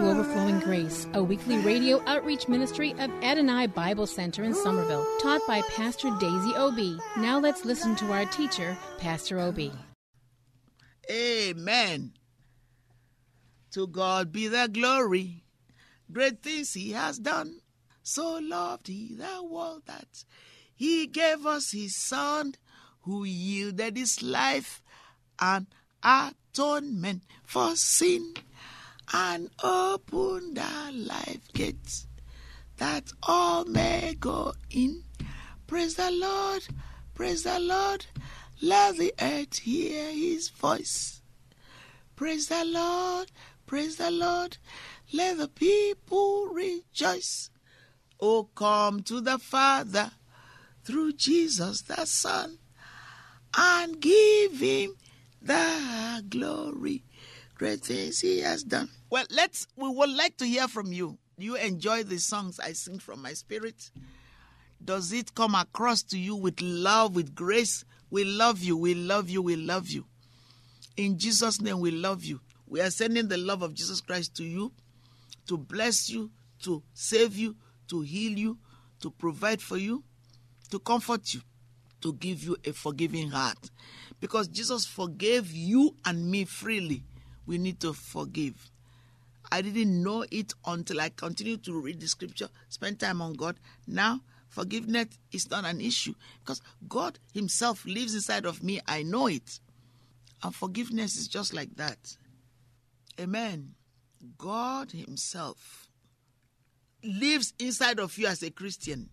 to Overflowing Grace, a weekly radio outreach ministry of Adonai Bible Center in Somerville, taught by Pastor Daisy Obi. Now let's listen to our teacher, Pastor Obi. Amen. To God be the glory. Great things he has done. So loved he the world that he gave us his son who yielded his life an atonement for sin and opened the life gates that all may go in. Praise the Lord, praise the Lord. Let the earth hear his voice. Praise the Lord, praise the Lord. Let the people rejoice. Oh, come to the Father through Jesus the Son and give him the glory. Great things he has done. Well, let's we would like to hear from you. Do you enjoy the songs I sing from my spirit? Does it come across to you with love, with grace? We love you, we love you, we love you. In Jesus' name, we love you. We are sending the love of Jesus Christ to you to bless you, to save you, to heal you, to provide for you, to comfort you, to give you a forgiving heart. Because Jesus forgave you and me freely. We need to forgive. I didn't know it until I continued to read the scripture, spend time on God. Now, forgiveness is not an issue because God Himself lives inside of me. I know it. And forgiveness is just like that. Amen. God Himself lives inside of you as a Christian.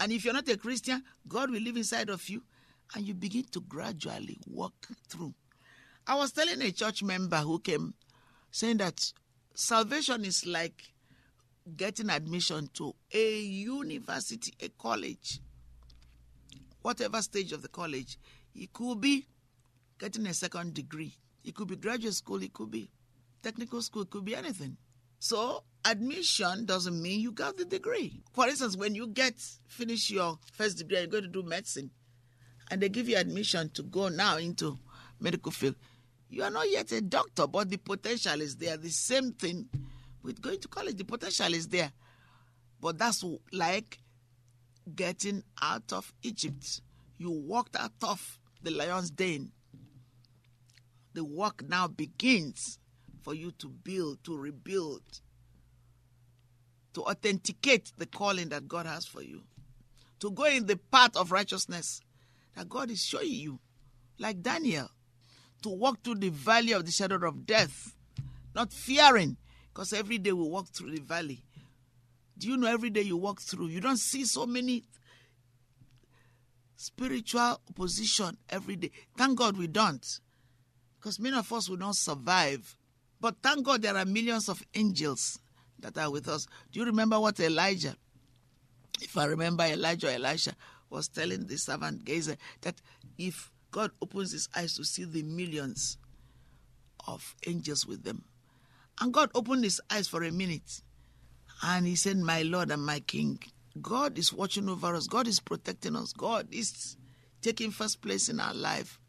And if you're not a Christian, God will live inside of you and you begin to gradually walk through. I was telling a church member who came saying that salvation is like getting admission to a university, a college, whatever stage of the college. It could be getting a second degree, it could be graduate school, it could be technical school, it could be anything. So admission doesn't mean you got the degree. For instance, when you get finish your first degree and you're going to do medicine, and they give you admission to go now into medical field, you are not yet a doctor, but the potential is there. The same thing with going to college, the potential is there. But that's like getting out of Egypt. You walked out of the lion's den. The work now begins for you to build, to rebuild, to authenticate the calling that God has for you, to go in the path of righteousness that God is showing you, like Daniel, to walk through the valley of the shadow of death, not fearing, because every day we walk through the valley. Do you know every day you walk through, you don't see so many spiritual opposition every day. Thank God we don't, because many of us will not survive. But thank God there are millions of angels that are with us. Do you remember what Elijah, if I remember Elijah Elisha, was telling the servant Gehazi that if God opens his eyes to see the millions of angels with them, and God opened his eyes for a minute, and he said, My Lord and my King, God is watching over us, God is protecting us, God is taking first place in our life,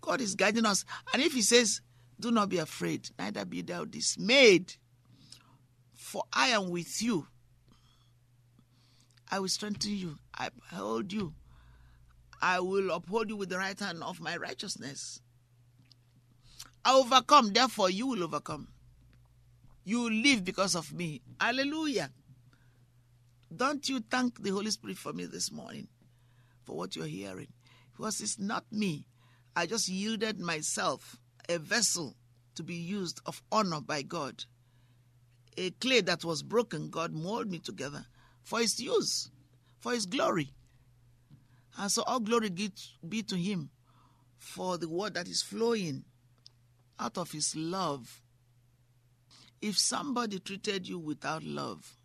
God is guiding us. And if he says, Do not be afraid, neither be thou dismayed, for I am with you. I will strengthen you. I hold you. I will uphold you with the right hand of my righteousness. I overcome, therefore you will overcome. You live because of me. Hallelujah. Don't you thank the Holy Spirit for me this morning for what you're hearing? Because it's not me. I just yielded myself a vessel to be used of honor by God, a clay that was broken, God molded me together for his use, for his glory. And so all glory be to him for the word that is flowing out of his love. If somebody treated you without love,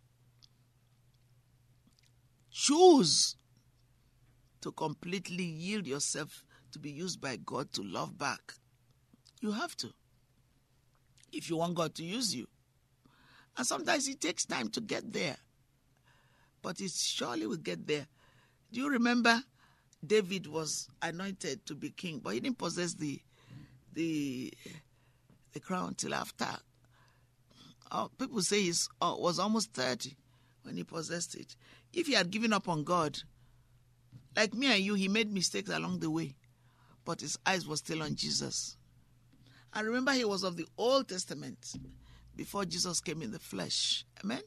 choose to completely yield yourself to be used by God to love back. You have to. If you want God to use you. And sometimes it takes time to get there. But it surely will get there. Do you remember David was anointed to be king, but he didn't possess the the the crown till after. Oh, people say he oh, uh, was almost 30 when he possessed it. If he had given up on God, like me and you, he made mistakes along the way, but his eyes were still on Jesus. I remember, he was of the Old Testament before Jesus came in the flesh. Amen?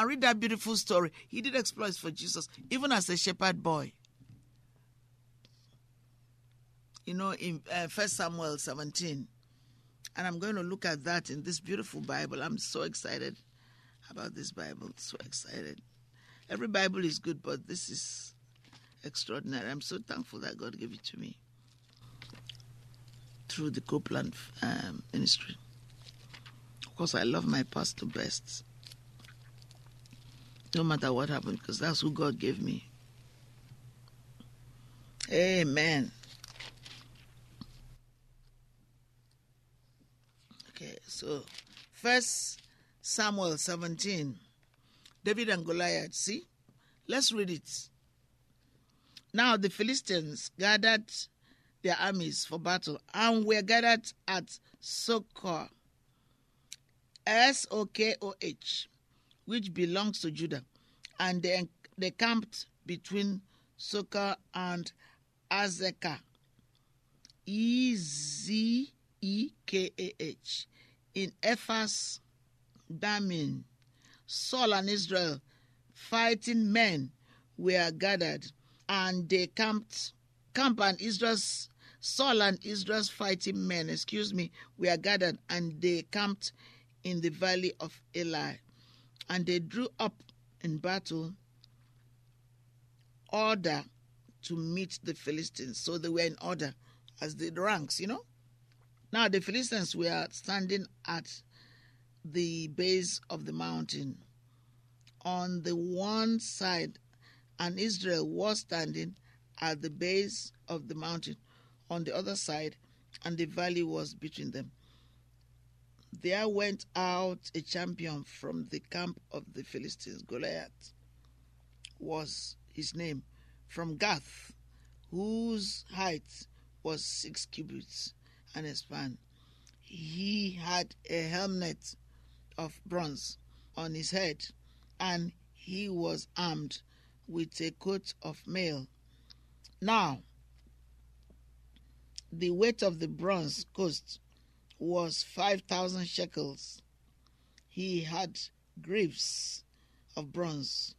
And read that beautiful story. He did exploits for Jesus, even as a shepherd boy. You know, in uh, First Samuel 17. And I'm going to look at that in this beautiful Bible. I'm so excited about this Bible. So excited. Every Bible is good, but this is extraordinary. I'm so thankful that God gave it to me through the Copeland um, ministry. Of course, I love my pastor best. No matter what happened, because that's who God gave me. Amen. Okay, so first Samuel 17. David and Goliath. See? Let's read it. Now the Philistines gathered their armies for battle and were gathered at Sokoh, S O K O H, which belongs to Judah, and they, they camped between Sokoh and Azekah, E Z E K A H, in Ephes Dammim. Saul and Israel, fighting men, were gathered, and they camped. Camp and Israel's Saul and Israel's fighting men, excuse me, were gathered, and they camped in the valley of Elah, and they drew up in battle order to meet the Philistines. So they were in order as the ranks, you know. Now the Philistines were standing at the base of the mountain on the one side, and Israel was standing at the base of the mountain on the other side, and the valley was between them. There went out a champion from the camp of the Philistines. Goliath was his name, from Gath, whose height was six cubits and a span. He had a helmet of bronze on his head, and he was armed with a coat of mail. Now, the weight of the bronze coat was 5,000 shekels. He had greaves of bronze.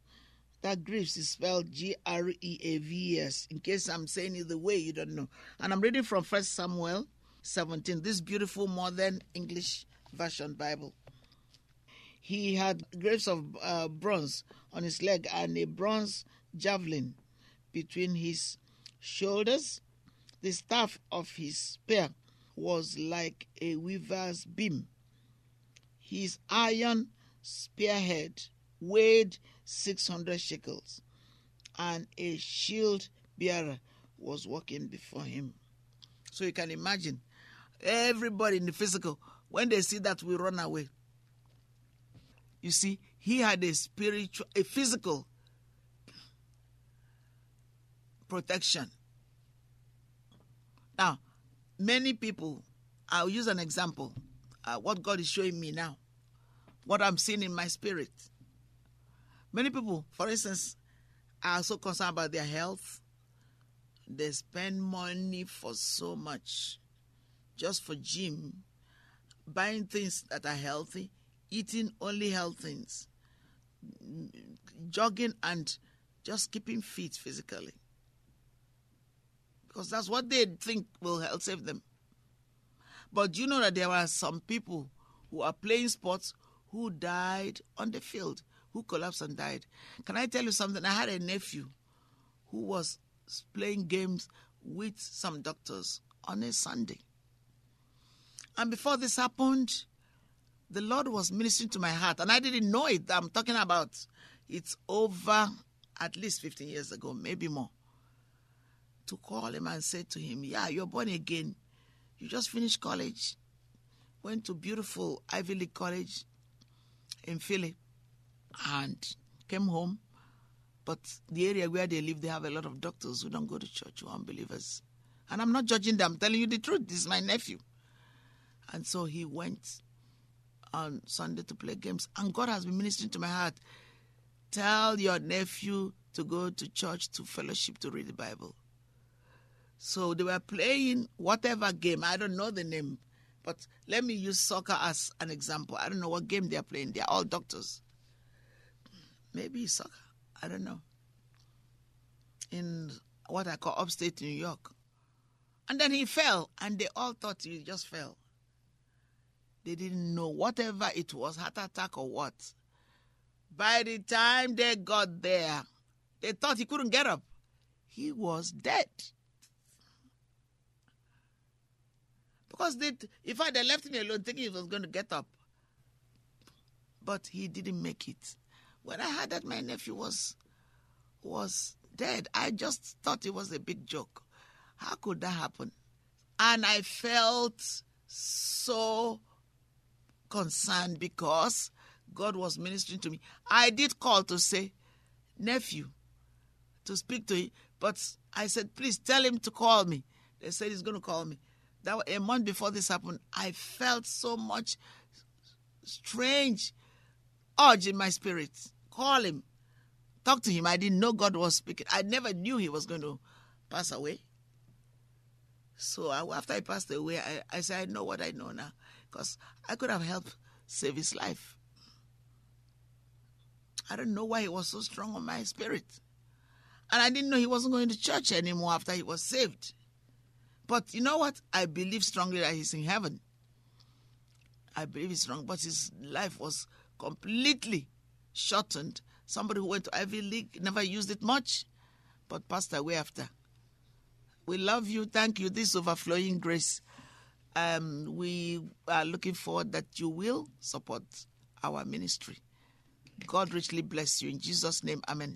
That greaves is spelled G R E A V S, in case I'm saying it the way you don't know. And I'm reading from First Samuel 17, this beautiful modern English version Bible. He had greaves of uh, bronze on his leg and a bronze javelin between his shoulders. The staff of his spear was like a weaver's beam. His iron spearhead weighed 600 shekels, and a shield bearer was walking before him. So you can imagine everybody in the physical, when they see that, we run away. You see, he had a spiritual, a physical protection. Now, many people, I'll use an example, uh, what God is showing me now, what I'm seeing in my spirit. Many people, for instance, are so concerned about their health. They spend money for so much just for gym, buying things that are healthy, eating only healthy things, jogging and just keeping fit physically. Because that's what they think will help save them. But you know that there are some people who are playing sports who died on the field, who collapsed and died. Can I tell you something? I had a nephew who was playing games with some doctors on a Sunday. And before this happened, the Lord was ministering to my heart, and I didn't know it. I'm talking about it's over at least 15 years ago, maybe more. To call him and say to him, Yeah, you're born again. You just finished college, went to beautiful Ivy League college in Philly, and came home. But the area where they live, they have a lot of doctors who don't go to church, who are unbelievers. And I'm not judging them, I'm telling you the truth. This is my nephew. And so he went on Sunday to play games. And God has been ministering to my heart. Tell your nephew to go to church, to fellowship, to read the Bible. So they were playing whatever game. I don't know the name. But let me use soccer as an example. I don't know what game they are playing. They are all doctors. Maybe soccer. I don't know. In what I call upstate New York. And then he fell, and they all thought he just fell. They didn't know whatever it was, heart attack or what. By the time they got there, they thought he couldn't get up. He was dead. Because they, if I had left him alone, thinking he was going to get up, but he didn't make it. When I heard that my nephew was was dead, I just thought it was a big joke. How could that happen? And I felt so concerned because God was ministering to me. I did call to say, nephew, to speak to him, but I said, please tell him to call me. They said he's going to call me. That a month before this happened. I felt so much strange urge in my spirit. Call him, talk to him. I didn't know God was speaking. I never knew he was going to pass away. So after he passed away, I, I said, I know what I know now because I could have helped save his life. I don't know why he was so strong on my spirit. And I didn't know he wasn't going to church anymore after he was saved. But you know what? I believe strongly that he's in heaven. I believe he's strong, but his life was completely shortened. Somebody who went to Ivy League never used it much, but passed away after. We love you. Thank you. This overflowing grace. Um, we are looking forward that you will support our ministry. God richly bless you. In Jesus' name, Amen.